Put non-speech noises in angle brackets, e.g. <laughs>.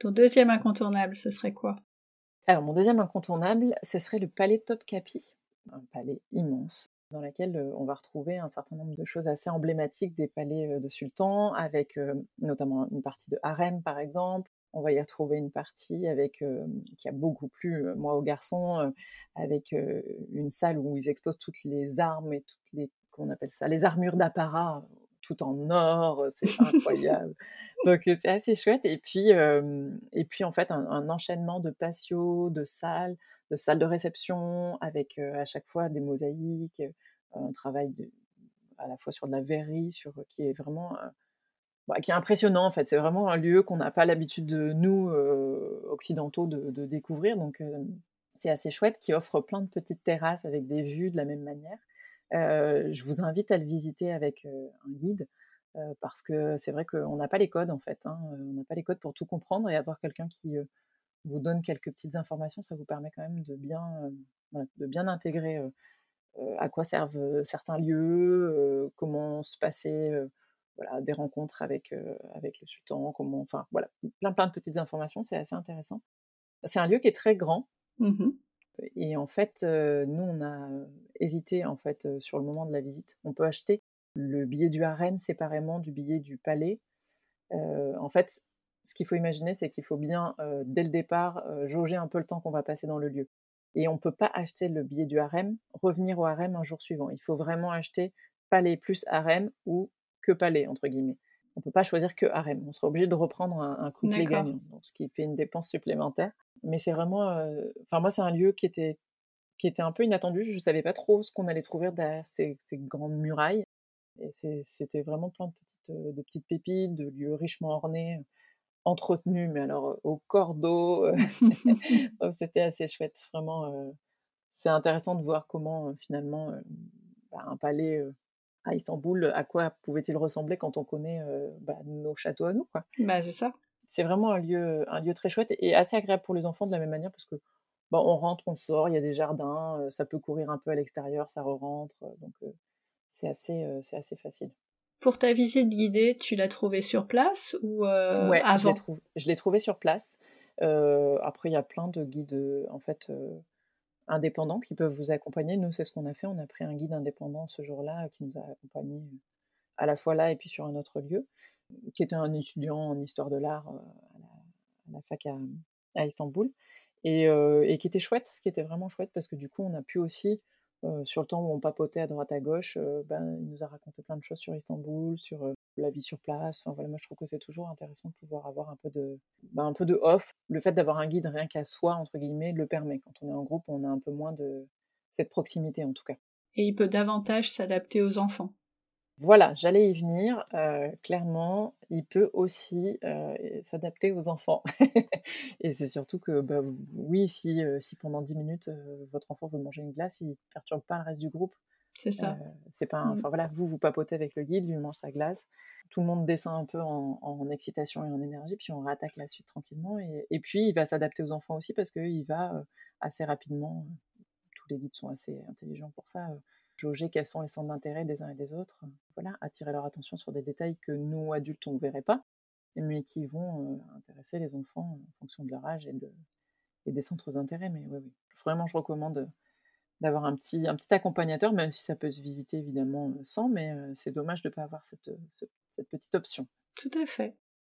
Ton deuxième incontournable, ce serait quoi? Alors, mon deuxième incontournable, ce serait le palais Topkapi, un palais immense dans lequel on va retrouver un certain nombre de choses assez emblématiques des palais de sultans, avec notamment une partie de harem par exemple, on va y retrouver une partie avec qui a beaucoup plu moi aux garçons avec une salle où ils exposent toutes les armes et toutes les qu'on appelle ça? Les armures d'apparat tout en or c'est <laughs> incroyable donc c'est assez chouette et puis et puis en fait un, enchaînement de patios de salles de salles de réception avec à chaque fois des mosaïques un travail à la fois sur de la verrerie sur qui est vraiment bah, qui est impressionnant en fait. C'est vraiment un lieu qu'on n'a pas l'habitude de nous euh, occidentaux de, découvrir, donc euh, c'est assez chouette, qui offre plein de petites terrasses avec des vues de la même manière. Euh, je vous invite à le visiter avec un guide parce que c'est vrai qu'on n'a pas les codes en fait. Hein. On n'a pas les codes pour tout comprendre et avoir quelqu'un qui vous donne quelques petites informations, ça vous permet quand même de bien, de bien intégrer à quoi servent certains lieux, comment se passer voilà, des rencontres avec, euh, avec le sultan, comment, enfin voilà, plein plein de petites informations, c'est assez intéressant. C'est un lieu qui est très grand. Mmh et en fait, euh, nous, on a hésité en fait euh, sur le moment de la visite. On peut acheter le billet du harem séparément du billet du palais. en fait, ce qu'il faut imaginer, c'est qu'il faut bien, dès le départ, jauger un peu le temps qu'on va passer dans le lieu. Et on ne peut pas acheter le billet du harem, revenir au harem un jour suivant. Il faut vraiment acheter palais plus harem ou que palais, entre guillemets. On ne peut pas choisir que harem. On sera obligé de reprendre un, un couplet gagnant, donc, ce qui fait une dépense supplémentaire. Mais c'est vraiment. Euh, enfin, moi, c'est un lieu qui était, qui était un peu inattendu. Je ne savais pas trop ce qu'on allait trouver derrière ces, grandes murailles. Et c'était vraiment plein de petites, euh, de petites pépites, de lieux richement ornés, entretenus, mais alors au cordeau. <laughs> <laughs> donc c'était assez chouette. Vraiment, c'est intéressant de voir comment finalement bah, un palais à Istanbul, à quoi pouvait-il ressembler quand on connaît bah, nos châteaux à nous quoi. Bah, c'est ça. C'est vraiment un lieu, un lieu très chouette et assez agréable pour les enfants de la même manière parce que bah, on rentre, on sort, il y a des jardins, ça peut courir un peu à l'extérieur, ça re-rentre, donc c'est assez, c'est assez facile. Pour ta visite guidée, tu l'as trouvée sur place ou ouais, avant? Je l'ai trouvée sur place. après, il y a plein de guides en fait indépendants qui peuvent vous accompagner. Nous, c'est ce qu'on a fait. On a pris un guide indépendant ce jour-là qui nous a accompagnés à la fois là et puis sur un autre lieu, qui était un étudiant en histoire de l'art à, la, fac à, Istanbul, et, et, qui était chouette, qui était vraiment chouette parce que du coup, on a pu aussi, sur le temps où on papotait à droite à gauche, ben, il nous a raconté plein de choses sur Istanbul, sur la vie sur place. Enfin, voilà, moi, je trouve que c'est toujours intéressant de pouvoir avoir un peu de, bah, un peu de off. Le fait d'avoir un guide rien qu'à soi, entre guillemets, le permet. Quand on est en groupe, on a un peu moins de cette proximité, en tout cas. Et il peut davantage s'adapter aux enfants. Voilà, j'allais y venir. Euh, clairement, il peut aussi euh, s'adapter aux enfants. <laughs> et c'est surtout que, bah, oui, si, euh, si pendant 10 minutes, votre enfant veut manger une glace, il ne perturbe pas le reste du groupe. C'est ça. c'est pas mmh. enfin voilà, vous vous papotez avec le guide, lui mange sa glace, tout le monde descend un peu en, excitation et en énergie, puis on rattaque la suite tranquillement. Et, puis il va s'adapter aux enfants aussi parce qu'il va assez rapidement, tous les guides sont assez intelligents pour ça, jauger quels sont les centres d'intérêt des uns et des autres, voilà, attirer leur attention sur des détails que nous adultes on ne verrait pas, mais qui vont intéresser les enfants en fonction de leur âge et, de, et des centres d'intérêt. Mais oui, oui, vraiment je recommande d'avoir un petit, un petit accompagnateur, même si ça peut se visiter évidemment sans, mais c'est dommage de ne pas avoir cette, cette petite option. Tout à fait.